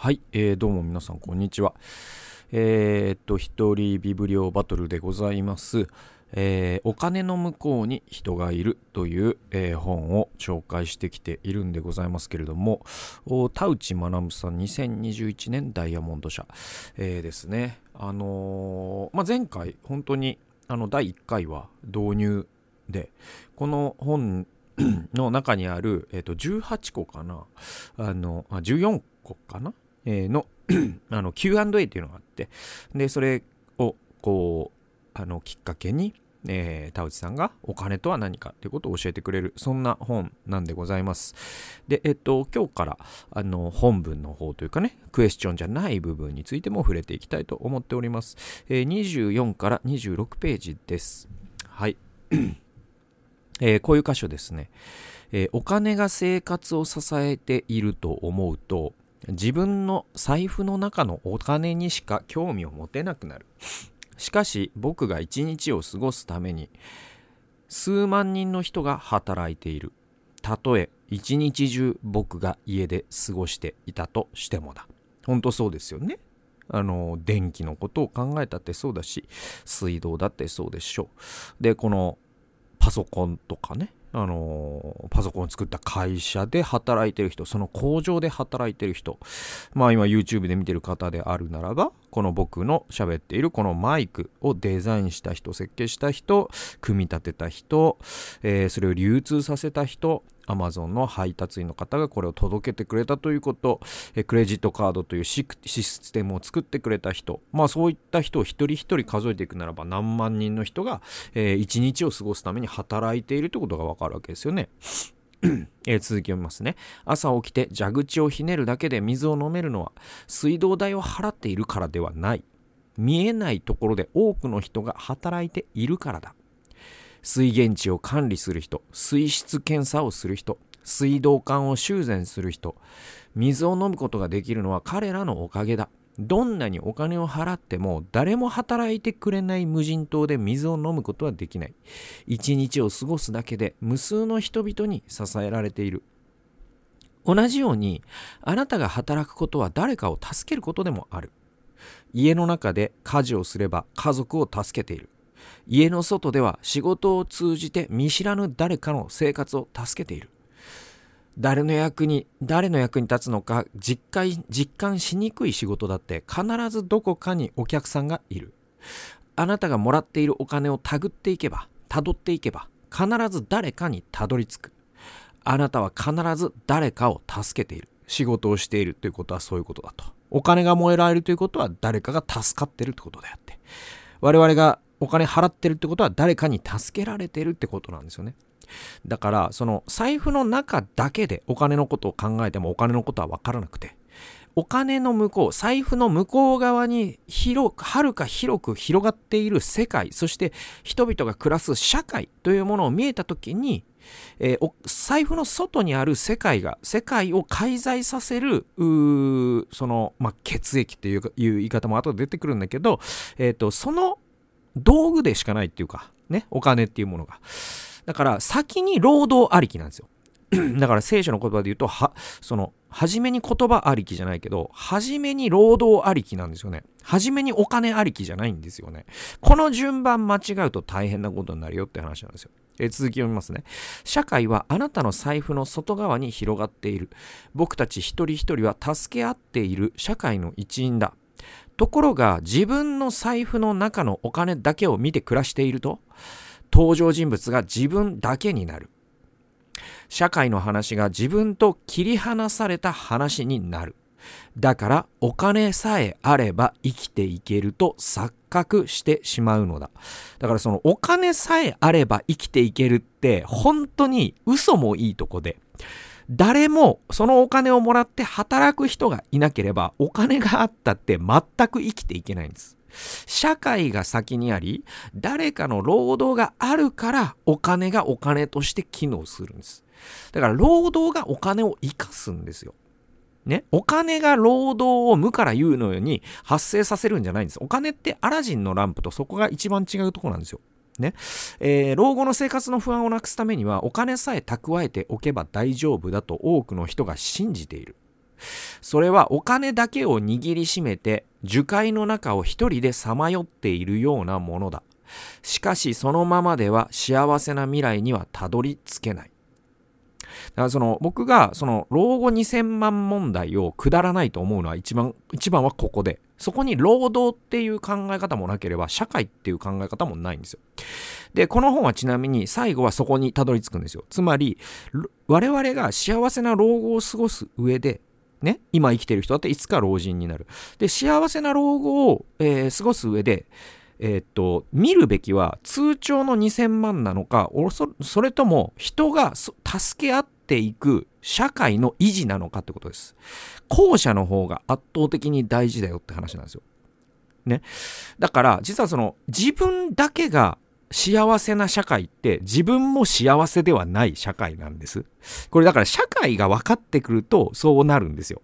はい、えー、どうも皆さんこんにちは。えー、っと、一人ビブリオバトルでございます。えー、お金の向こうに人がいるという、えー、本を紹介してきているんでございますけれども、田内学さん2021年ダイヤモンド社、えー、ですね。あのまあ、前回本当にあの第1回は導入で、この本の中にある、えー、と18個かな、あのあ14個かな、の あの Q&A っていうのがあって、で、それをこう、あの、きっかけに、えー、田内さんがお金とは何かということを教えてくれる、そんな本なんでございます。で、えっと、今日から、あの、本文の方というかね、クエスチョンじゃない部分についても触れていきたいと思っております。えー、24から26ページです。はい。えー、こういう箇所ですね、えー、お金が生活を支えていると思うと、自分の財布の中のお金にしか興味を持てなくなる。しかし僕が一日を過ごすために数万人の人が働いている。たとえ一日中僕が家で過ごしていたとしてもだ。ほんとそうですよね。あの、電気のことを考えたってそうだし、水道だってそうでしょう。で、このパソコンとかね、あのパソコンを作った会社で働いてる人、その工場で働いてる人、まあ今 YouTube で見てる方であるならば、この僕の喋っているこのマイクをデザインした人、設計した人、組み立てた人、えー、それを流通させた人、Amazon の配達員の方がこれを届けてくれたということ、えクレジットカードというシステムを作ってくれた人、まあそういった人を一人一人数えていくならば何万人の人が、えー、一日を過ごすために働いているということがわかるわけですよね。えー、続き読みますね。朝起きて蛇口をひねるだけで水を飲めるのは水道代を払っているからではない。見えないところで多くの人が働いているからだ。水源地を管理する人、水質検査をする人、水道管を修繕する人、水を飲むことができるのは彼らのおかげだ。どんなにお金を払っても誰も働いてくれない無人島で水を飲むことはできない。一日を過ごすだけで無数の人々に支えられている。同じように、あなたが働くことは誰かを助けることでもある。家の中で家事をすれば家族を助けている。家の外では仕事を通じて見知らぬ誰かの生活を助けている。誰の役に、誰の役に立つのか実感実感しにくい仕事だって必ずどこかにお客さんがいる。あなたがもらっているお金をたぐっていけば、たどっていけば、必ず誰かにたどり着く。あなたは必ず誰かを助けている。仕事をしているということはそういうことだと。お金が燃えられるということは誰かが助かってるということであって。我々がお金払ってるってことは誰かに助けられてるってことなんですよね。だから、その財布の中だけでお金のことを考えてもお金のことはわからなくて、お金の向こう、財布の向こう側に広く、はるか広く広がっている世界、そして人々が暮らす社会というものを見えたときに、えー、財布の外にある世界が、世界を介在させる、その、まあ、血液っていう言い方も後で出てくるんだけど、えっ、ー、と、その道具でしかないっていうか、ね、お金っていうものが。だから先に労働ありきなんですよ。だから聖書の言葉で言うと、は、その、初めに言葉ありきじゃないけど、初めに労働ありきなんですよね。初めにお金ありきじゃないんですよね。この順番間違うと大変なことになるよって話なんですよ。え続き読みますね。社会はあなたの財布の外側に広がっている。僕たち一人一人は助け合っている社会の一員だ。ところが自分の財布の中のお金だけを見て暮らしていると登場人物が自分だけになる。社会の話が自分と切り離された話になる。だからお金さえあれば生きていけると錯覚してしまうのだ。だからそのお金さえあれば生きていけるって本当に嘘もいいとこで。誰もそのお金をもらって働く人がいなければお金があったって全く生きていけないんです。社会が先にあり、誰かの労働があるからお金がお金として機能するんです。だから労働がお金を生かすんですよ。ね、お金が労働を無から有のように発生させるんじゃないんです。お金ってアラジンのランプとそこが一番違うとこなんですよ。ね、えー、老後の生活の不安をなくすためにはお金さえ蓄えておけば大丈夫だと多くの人が信じている。それはお金だけを握りしめて樹海の中を一人でさまよっているようなものだ。しかしそのままでは幸せな未来にはたどり着けない。だからその僕がその老後2000万問題をくだらないと思うのは一番、一番はここで。そこに労働っていう考え方もなければ社会っていう考え方もないんですよ。で、この本はちなみに最後はそこにたどり着くんですよ。つまり、我々が幸せな老後を過ごす上で、ね、今生きてる人だっていつか老人になる。で、幸せな老後を、えー、過ごす上で、えー、っと、見るべきは通帳の2000万なのか、それとも人が助け合っていく社会の維持なのかってことです。後者の方が圧倒的に大事だよって話なんですよ。ね。だから、実はその自分だけが幸せな社会って自分も幸せではない社会なんです。これだから社会が分かってくるとそうなるんですよ。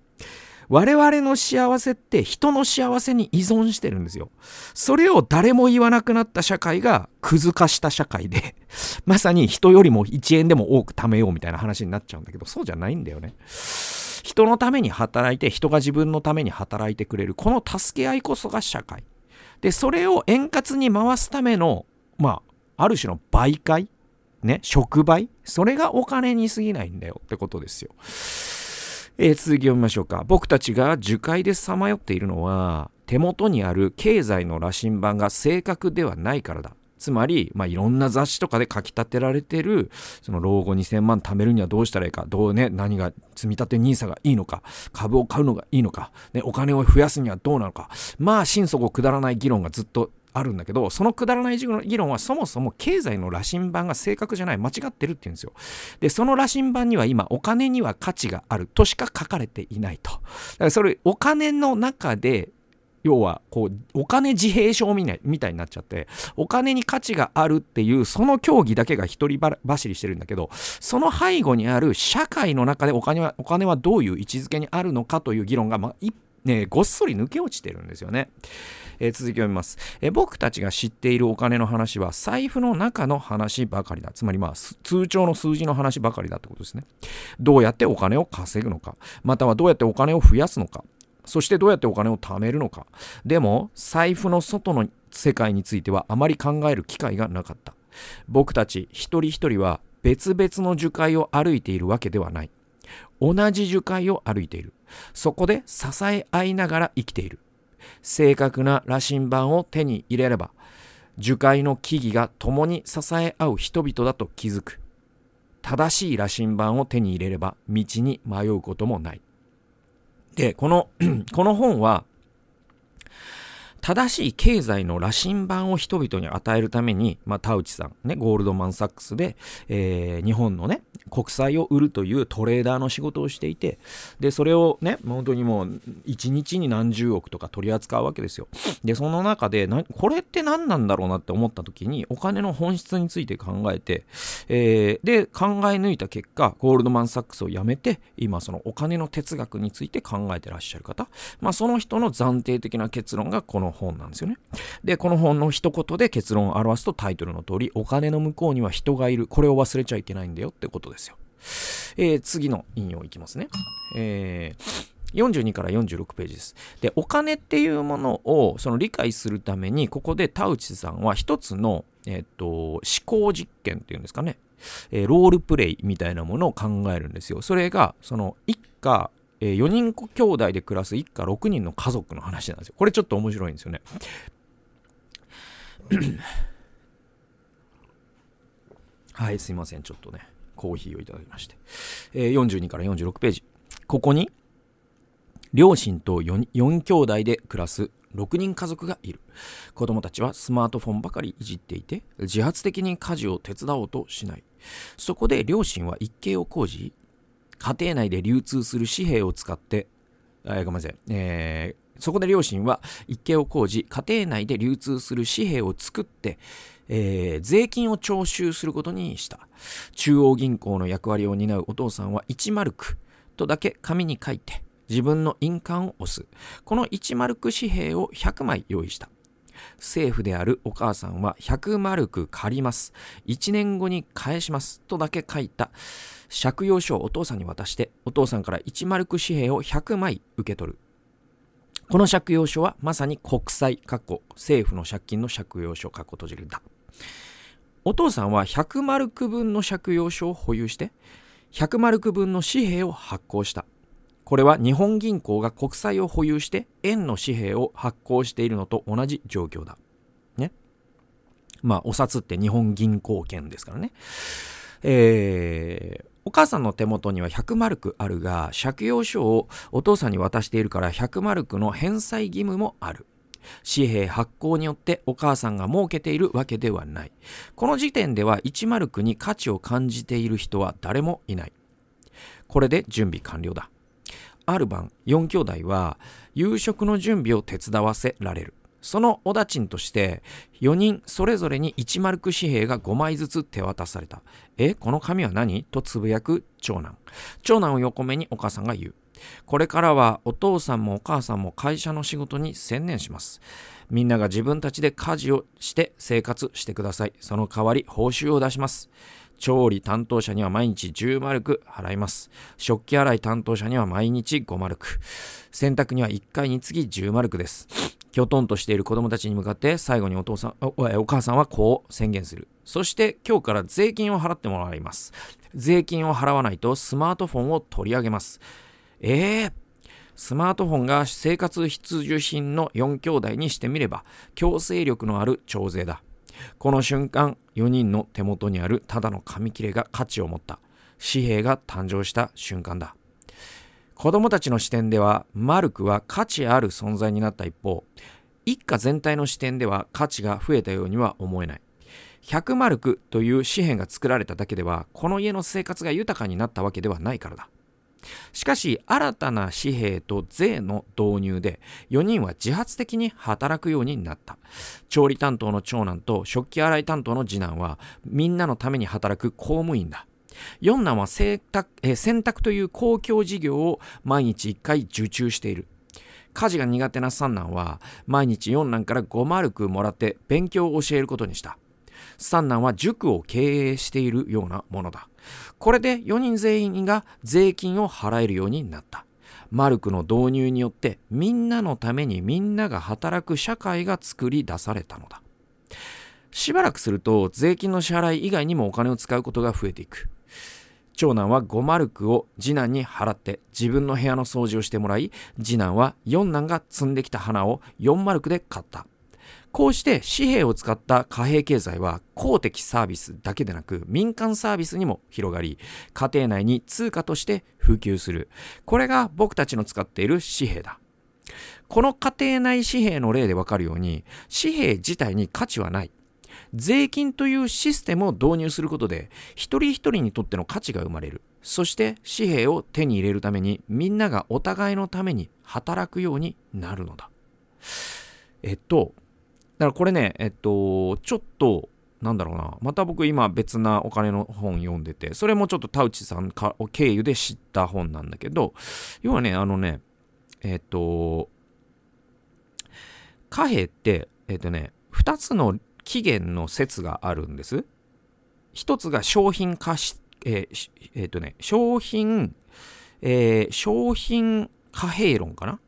我々の幸せって人の幸せに依存してるんですよ。それを誰も言わなくなった社会がクズ化した社会で、まさに人よりも1円でも多く貯めようみたいな話になっちゃうんだけど、そうじゃないんだよね。人のために働いて、人が自分のために働いてくれる、この助け合いこそが社会。で、それを円滑に回すための、まあ、ある種の媒介？ね、触媒？それがお金に過ぎないんだよってことですよ。えー、続き読みましょうか。僕たちが樹海でさまよっているのは、手元にある経済の羅針盤が正確ではないからだ。つまり、まあ、いろんな雑誌とかで書き立てられてる、その老後2000万貯めるにはどうしたらいいか、どうね、何が積み立て NISA がいいのか、株を買うのがいいのか、ね、お金を増やすにはどうなのか、まあ、心底くだらない議論がずっとあるんだけど、そのくだらない議論はそもそも経済の羅針盤が正確じゃない、間違ってるって言うんですよ。で、その羅針盤には今、お金には価値があるとしか書かれていないと。だからそれ、お金の中で、要は、こう、お金自閉症みたいになっちゃって、お金に価値があるっていう、その競技だけが一人走りしてるんだけど、その背後にある社会の中でお金は、お金はどういう位置づけにあるのかという議論が、まあ、ね、ごっそり抜け落ちてるんですよね。えー、続き読みます、えー、僕たちが知っているお金の話は財布の中の話ばかりだ。つまりまあ通帳の数字の話ばかりだってことですね。どうやってお金を稼ぐのか、またはどうやってお金を増やすのか、そしてどうやってお金を貯めるのか。でも財布の外の世界についてはあまり考える機会がなかった。僕たち一人一人は別々の樹海を歩いているわけではない。同じ樹海を歩いている。そこで支え合いながら生きている。正確な羅針盤を手に入れれば、樹海の木々が共に支え合う人々だと気づく。正しい羅針盤を手に入れれば、道に迷うこともない。で、この この本は、正しい経済の羅針盤を人々に与えるために、まあ、田内さん、ね、ゴールドマン・サックスで、えー、日本のね、国債を売るというトレーダーの仕事をしていて、で、それをね、本当にもう、1日に何十億とか取り扱うわけですよ。で、その中で、これって何なんだろうなって思った時に、お金の本質について考えて、えー、で、考え抜いた結果、ゴールドマン・サックスを辞めて、今、そのお金の哲学について考えてらっしゃる方、まあ、その人の暫定的な結論がこの本なんですよね。で、この本の一言で結論を表すとタイトルの通り、お金の向こうには人がいる。これを忘れちゃいけないんだよってことですよ。えー、次の引用いきますね。えー42から46ページです。で、お金っていうものをその理解するために、ここで田内さんは一つの、えっと、思考実験っていうんですかね、えー、ロールプレイみたいなものを考えるんですよ。それが、その一家えー、4人兄弟で暮らす一家6人の家族の話なんですよ。これちょっと面白いんですよね。はい、すいません。ちょっとね、コーヒーをいただきまして。えー、42から46ページ。ここに、両親と 4, 4兄弟で暮らす6人家族がいる。子供たちはスマートフォンばかりいじっていて、自発的に家事を手伝おうとしない。そこで両親は一計を講じ、家庭内で流通する紙幣を使って、あごめんなさい、えー、そこで両親は一計を講じ、家庭内で流通する紙幣を作って、えー、税金を徴収することにした。中央銀行の役割を担うお父さんは1マルクとだけ紙に書いて自分の印鑑を押す。この1マルク紙幣を100枚用意した。政府であるお母さんは100マルク借ります。1年後に返します。とだけ書いた借用書をお父さんに渡して、お父さんから1マルク紙幣を100枚受け取る。この借用書はまさに国債、過去、政府の借金の借用書、過去閉じるだ。お父さんは100マルク分の借用書を保有して、100マルク分の紙幣を発行した。これは日本銀行が国債を保有して円の紙幣を発行しているのと同じ状況だ。ね。まあ、お札って日本銀行券ですからね。えー、お母さんの手元には100マルクあるが、借用書をお父さんに渡しているから100マルクの返済義務もある。紙幣発行によってお母さんが儲けているわけではない。この時点では1マルクに価値を感じている人は誰もいない。これで準備完了だ。ある晩、4兄弟は夕食の準備を手伝わせられる。そのおだちんとして4人それぞれに1マルク紙幣が5枚ずつ手渡された。え、この紙は何？とつぶやく長男。長男を横目にお母さんが言う。これからはお父さんもお母さんも会社の仕事に専念します。みんなが自分たちで家事をして生活してください。その代わり報酬を出します。調理担当者には毎日10マルク払います。食器洗い担当者には毎日5マルク。洗濯には1回につき10マルクです。きょとんとしている子供たちに向かって最後にお父さんお、母さんはこう宣言する。そして今日から税金を払ってもらいます。税金を払わないとスマートフォンを取り上げます。ええー、スマートフォンが生活必需品の4兄弟にしてみれば強制力のある徴税だ。この瞬間、4人の手元にあるただの紙切れが価値を持った紙幣が誕生した瞬間だ。子供たちの視点では、マルクは価値ある存在になった一方、一家全体の視点では価値が増えたようには思えない。100マルクという紙幣が作られただけでは、この家の生活が豊かになったわけではないからだ。しかし、新たな紙幣と税の導入で、4人は自発的に働くようになった。調理担当の長男と食器洗い担当の次男は、みんなのために働く公務員だ。四男は洗濯え洗濯という公共事業を毎日1回受注している。家事が苦手な三男は毎日四男から5マルクもらって勉強を教えることにした。三男は塾を経営しているようなものだ。これで4人全員が税金を払えるようになった。マルクの導入によってみんなのためにみんなが働く社会が作り出されたのだ。しばらくすると税金の支払い以外にもお金を使うことが増えていく。長男は5マルクを次男に払って自分の部屋の掃除をしてもらい、次男は四男が積んできた花を4マルクで買った。こうして紙幣を使った貨幣経済は公的サービスだけでなく民間サービスにも広がり、家庭内に通貨として普及する。これが僕たちの使っている紙幣だ。この家庭内紙幣の例でわかるように、紙幣自体に価値はない。税金というシステムを導入することで、一人一人にとっての価値が生まれる。そして紙幣を手に入れるために、みんながお互いのために働くようになるのだ。えっと、だからこれね、えっと、ちょっと、なんだろうな、また僕今別なお金の本読んでて、それもちょっと田内さんか経由で知った本なんだけど、要はね、あのね、えっと、貨幣って、えっとね、2つの期限の説があるんです。1つが商品化し、えー、えっとね、商品、えー、商品貨幣論かな？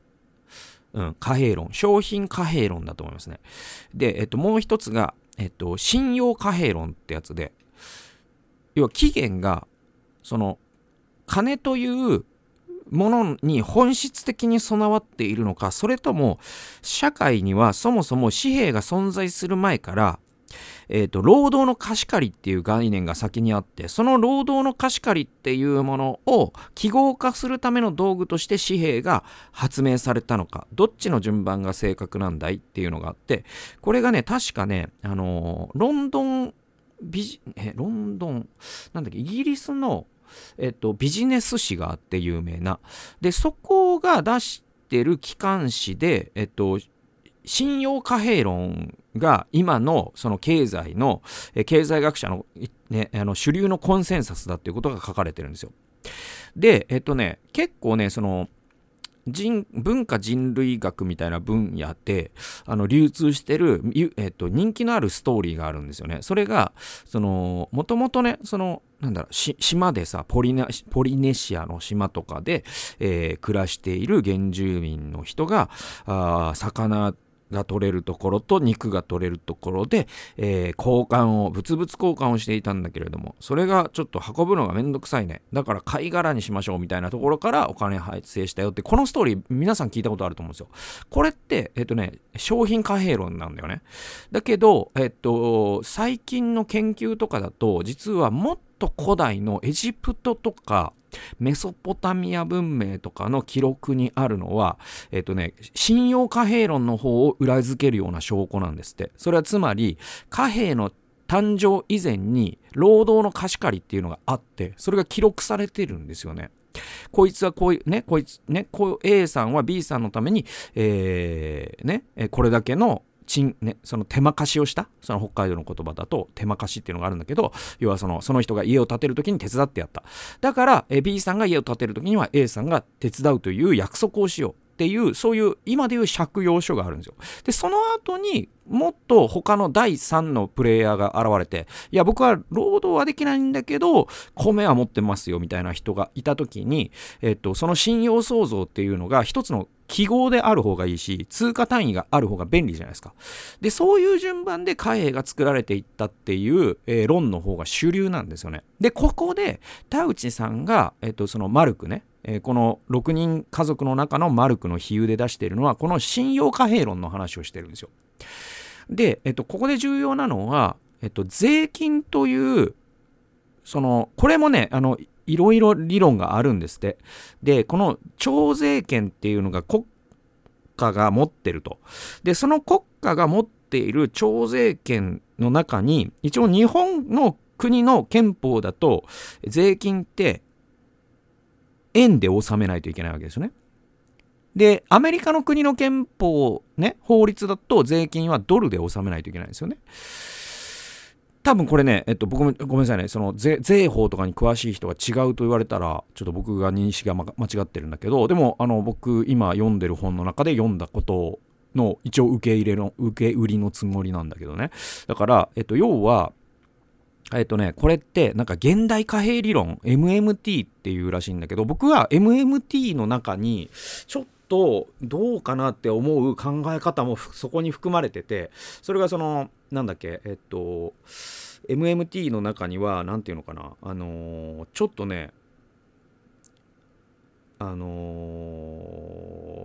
うん、貨幣論、商品貨幣論だと思いますね。で、えっと、もう一つが、えっと、信用貨幣論ってやつで、要は期限が、その、金というものに本質的に備わっているのか、それとも、社会にはそもそも紙幣が存在する前から、え、ー、と、労働の貸し借りっていう概念が先にあって、その労働の貸し借りっていうものを記号化するための道具として紙幣が発明されたのか、どっちの順番が正確なんだいっていうのがあって、これがね、確かね、あのー、ロンドンビジ、え、ロンドン、なんだっけ、イギリスの、えっと、ビジネス誌があって有名な。で、そこが出してる機関誌で、えっと、信用貨幣論が今のその経済の、え経済学者の,、ね、あの主流のコンセンサスだっていうことが書かれてるんですよ。で、えっとね、結構ね、その、人文化人類学みたいな分野であの流通してる、えっと、人気のあるストーリーがあるんですよね。それがそのもともとねそのなんだろう島でさポリネポリネシアの島とかで、えー、暮らしている原住民の人があ魚が取れるところと肉が取れるところで、えー、交換を、物々交換をしていたんだけれども、それがちょっと運ぶのがめんどくさいね。だから貝殻にしましょうみたいなところからお金発生したよって、このストーリー皆さん聞いたことあると思うんですよ。これって、えっ、とね、商品貨幣論なんだよね。だけど、えっ、と、最近の研究とかだと、実はもっと古代のエジプトとか、メソポタミア文明とかの記録にあるのは、えっとね、信用貨幣論の方を裏付けるような証拠なんですって。それはつまり、貨幣の誕生以前に労働の貸し借りっていうのがあって、それが記録されてるんですよね。こいつはこういう、ね、こいつ、ね、こう A さんは B さんのために、えー、ね、これだけの賃、ね、その手間貸しをした、その北海道の言葉だと手間貸しっていうのがあるんだけど、要はその、その人が家を建てる時に手伝ってやった。だから、え B さんが家を建てる時には A さんが手伝うという約束をしよう。っていう、そういう、今でいう借用書があるんですよ。で、その後にもっと他の第3のプレイヤーが現れて、いや、僕は労働はできないんだけど、米は持ってますよみたいな人がいた時に、えっと、その信用創造っていうのが一つの記号である方がいいし、通貨単位がある方が便利じゃないですか。で、そういう順番で貨幣が作られていったっていう、えー、論の方が主流なんですよね。で、ここで、田内さんが、えっと、そのマルクね、えー、この6人家族の中のマルクの比喩で出しているのは、この信用貨幣論の話をしてるんですよ。で、えっと、ここで重要なのは、えっと、税金という、その、これもね、あの、いろいろ理論があるんですって。で、この徴税権っていうのが国家が持ってると。で、その国家が持っている徴税権の中に、一応日本の国の憲法だと、税金って円で納めないといけないわけですよね。で、アメリカの国の憲法、ね、法律だと税金はドルで納めないといけないんですよね。多分これね、えっと、僕もごめんなさいね、その税税法とかに詳しい人が違うと言われたら、ちょっと僕が認識が、ま、間違ってるんだけど、でも、あの、僕、今読んでる本の中で読んだことの、一応受け入れの、受け売りのつもりなんだけどね。だから、えっと、要は、えっとね、これってなんか現代貨幣理論 MMT っていうらしいんだけど僕は MMT の中にちょっとどうかなって思う考え方もそこに含まれててそれがそのなんだっけえっと MMT の中には何て言うのかなあのー、ちょっとねあの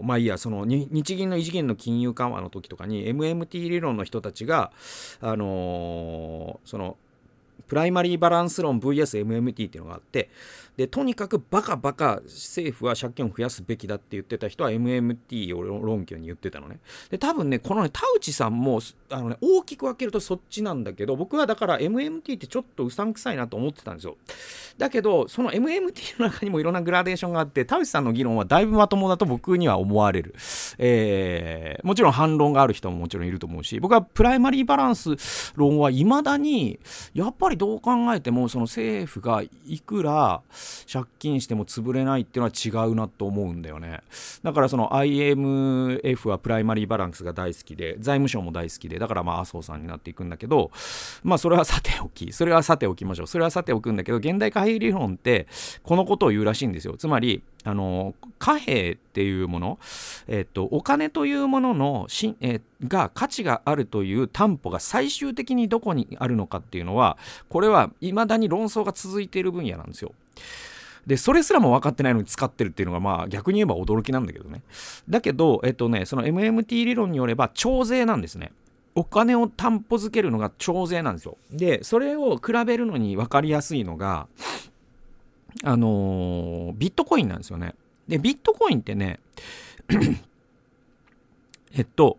ー、まあいいやその日銀の異次元の金融緩和の時とかに MMT 理論の人たちがあのー、そのプライマリーバランス論 VSMMT っていうのがあってでとにかくバカバカ政府は借金を増やすべきだって言ってた人は MMT を論拠に言ってたのね。で多分ねこのね田内さんもあの、ね、大きく分けるとそっちなんだけど僕はだから MMT ってちょっとうさんくさいなと思ってたんですよ。だけどその MMT の中にもいろんなグラデーションがあって田内さんの議論はだいぶまともだと僕には思われる、えー、もちろん反論がある人ももちろんいると思うし僕はプライマリーバランス論はいまだにやっぱりどう考えてもその政府がいくら借金しても潰れないっていうのは違うなと思うんだよね。だからその IMF はプライマリーバランスが大好きで財務省も大好きでだからまあ麻生さんになっていくんだけどまあそれはさておきそれはさておきましょう。それはさておくんだけど現代貨幣理論ってこのことを言うらしいんですよ。つまりあの貨幣っていうもの、えっと、お金というもののし、え、が価値があるという担保が最終的にどこにあるのかっていうのはこれはいまだに論争が続いている分野なんですよ。で、それすらも分かってないのに使ってるっていうのが、まあ逆に言えば驚きなんだけどね。だけど、えっとね、その MMT 理論によれば、徴税なんですね。お金を担保づけるのが徴税なんですよ。で、それを比べるのに分かりやすいのが、あのー、ビットコインなんですよね。で、ビットコインってね、えっと、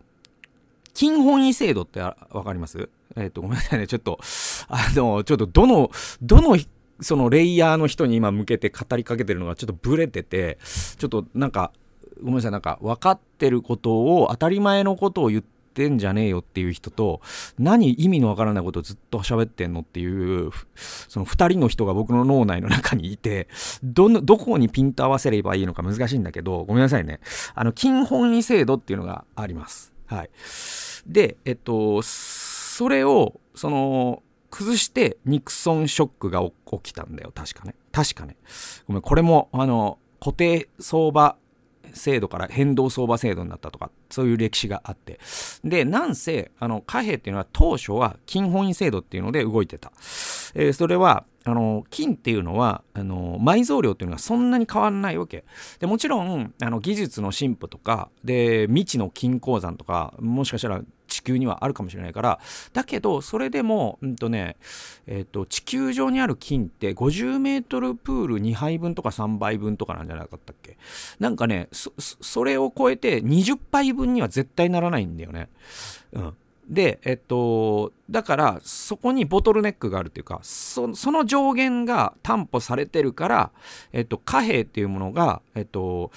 金本位制度ってわかります？えっと、ごめんなさいね。ちょっと、あの、ちょっとどの、どの、そのレイヤーの人に今向けて語りかけてるのがちょっとブレてて、ちょっとなんか、ごめんなさい、なんか分かってることを当たり前のことを言ってんじゃねえよっていう人と何意味のわからないことをずっと喋ってんのっていうその2人の人が僕の脳内の中にいてどのどこにピント合わせればいいのか難しいんだけどごめんなさいね。あの金本位制度っていうのがあります。はい。でえっとそれをその崩してニクソンショックが起きたんだよ。確かね。確かね。ごめんこれもあの固定相場制度から変動相場制度になったとかそういう歴史があって。でなんせあの貨幣っていうのは当初は金本位制度っていうので動いてた、えー、それはあの金っていうのはあの埋蔵量っていうのがそんなに変わらないわけ。でもちろんあの技術の進歩とかで未知の金鉱山とかもしかしたら球にはあるかもしれないからだけどそれでも、うんとねえーと、地球上にある金って50メートルプール2杯分とか3杯分とかなんじゃなかったっけ？なんかねそれを超えて20杯分には絶対ならないんだよね。うん。で、えっと、だからそこにボトルネックがあるというかその上限が担保されてるから、えっと、貨幣っていうものが、えっと、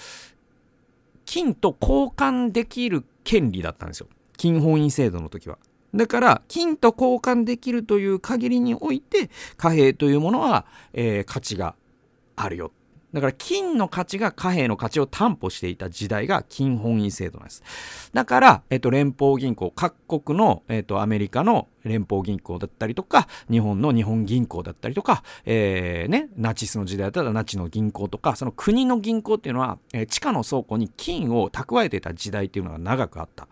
金と交換できる権利だったんですよ。金本位制度の時は。だから金と交換できるという限りにおいて貨幣というものは、えー、価値があるよだから金の価値が貨幣の価値を担保していた時代が金本位制度なんです。だから、えっと、連邦銀行、各国の、えっと、アメリカの連邦銀行だったりとか、日本の日本銀行だったりとか、えー、ね、ナチスの時代だったらナチの銀行とか、その国の銀行っていうのは、えー、地下の倉庫に金を蓄えてた時代っていうのが長くあった。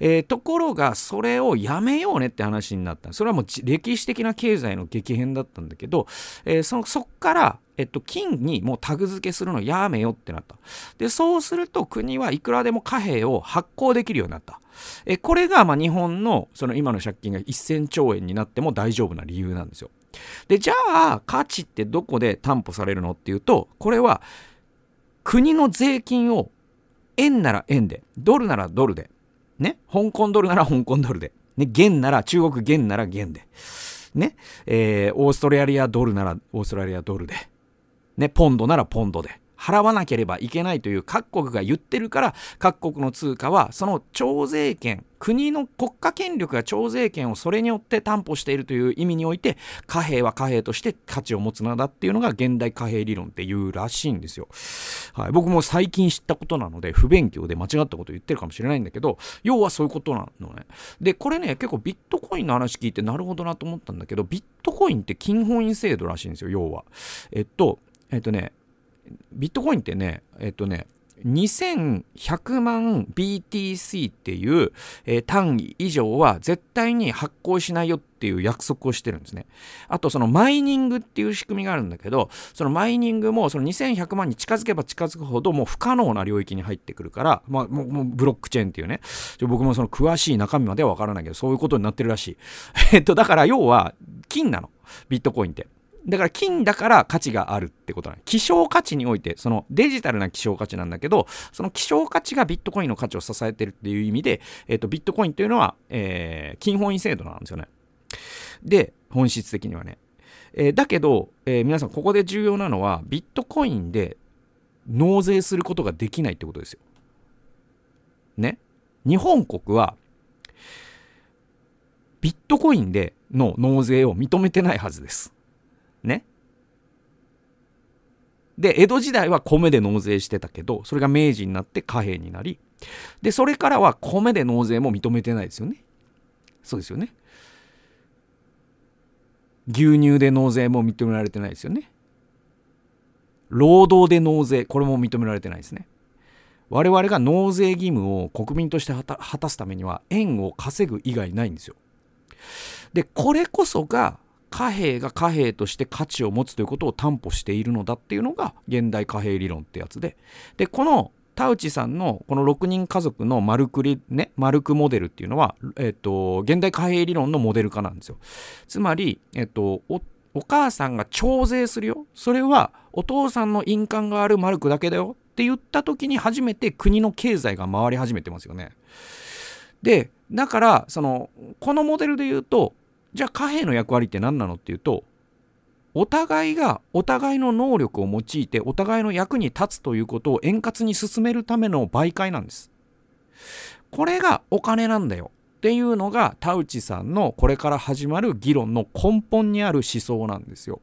えー、ところが、それをやめようねって話になった。それはもう歴史的な経済の激変だったんだけど、えー、そそっから、えっと、金にもうタグ付けするのやめよってなった。で、そうすると国はいくらでも貨幣を発行できるようになった。えこれがま日本のその今の借金が1000兆円になっても大丈夫な理由なんですよ。で、じゃあ価値ってどこで担保されるのっていうと、これは国の税金を円なら円で、ドルならドルで、ね、香港ドルなら香港ドルで、ね、元なら中国元なら元で、ね、えー、オーストラリアドルならオーストラリアドルで、ね、ポンドならポンドで、払わなければいけないという各国が言ってるから各国の通貨はその徴税権国の国家権力が徴税権をそれによって担保しているという意味において貨幣は貨幣として価値を持つのだっていうのが現代貨幣理論っていうらしいんですよ、はい、僕も最近知ったことなので不勉強で間違ったこと言ってるかもしれないんだけど要はそういうことなのね。でこれね結構ビットコインの話聞いてなるほどなと思ったんだけどビットコインって金本位制度らしいんですよ要は。えっとえっとねビットコインってね、えっとね、2100万 BTC っていう、えー、単位以上は絶対に発行しないよっていう約束をしてるんですね。あとそのマイニングっていう仕組みがあるんだけど、そのマイニングもその2100万に近づけば近づくほどもう不可能な領域に入ってくるから、まあもうブロックチェーンっていうね、僕もその詳しい中身まではわからないけど、そういうことになってるらしい。えっと、だから要は金なの。ビットコインって。だから金だから価値があるってことなの。希少価値において、そのデジタルな希少価値なんだけど、その希少価値がビットコインの価値を支えてるっていう意味で、えっ、と、ビットコインというのは、えー、金本位制度なんですよね。で、本質的にはね。えー、だけど、えー、皆さんここで重要なのは、ビットコインで納税することができないってことですよ。ね？日本国は、ビットコインでの納税を認めてないはずです。ね。で、江戸時代は米で納税してたけど、それが明治になって貨幣になり、で、それからは米で納税も認めてないですよね。そうですよね。牛乳で納税も認められてないですよね。労働で納税、これも認められてないですね。我々が納税義務を国民として果たすためには円を稼ぐ以外ないんですよ。で、これこそが貨幣が貨幣として価値を持つということを担保しているのだっていうのが現代貨幣理論ってやつででこの田内さんのこの6人家族のマルクリ、ね、マルクモデルっていうのは、えっと、現代貨幣理論のモデル化なんですよ。つまり、えっと、おお母さんが徴税するよ。それはお父さんの印鑑があるマルクだけだよって言った時に初めて国の経済が回り始めてますよね。で、だから、その、このモデルで言うと、じゃあ貨幣の役割って何なのっていうとお互いがお互いの能力を用いてお互いの役に立つということを円滑に進めるための媒介なんです。これがお金なんだよ。っていうのが田内さんのこれから始まる議論の根本にある思想なんですよ。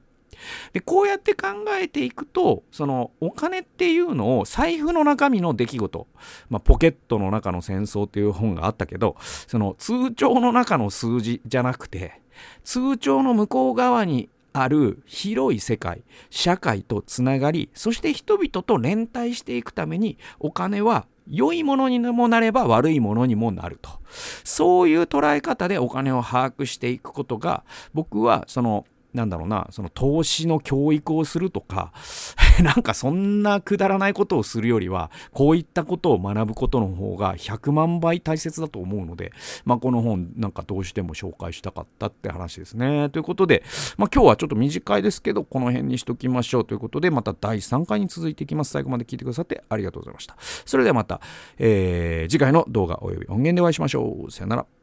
でこうやって考えていくとそのお金っていうのを財布の中身の出来事、まあ、ポケットの中の戦争っていう本があったけどその通帳の中の数字じゃなくて通帳の向こう側にある広い世界社会とつながりそして人々と連帯していくためにお金は良いものにもなれば悪いものにもなると。そういう捉え方でお金を把握していくことが僕はそのなんだろうな、その投資の教育をするとか、なんかそんなくだらないことをするよりは、こういったことを学ぶことの方が100万倍大切だと思うので、まあ、この本なんかどうしても紹介したかったって話ですね。ということで、まあ、今日はちょっと短いですけど、この辺にしときましょうということで、また第3回に続いていきます。最後まで聞いてくださってありがとうございました。それではまた、えー、次回の動画及び音源でお会いしましょう。さよなら。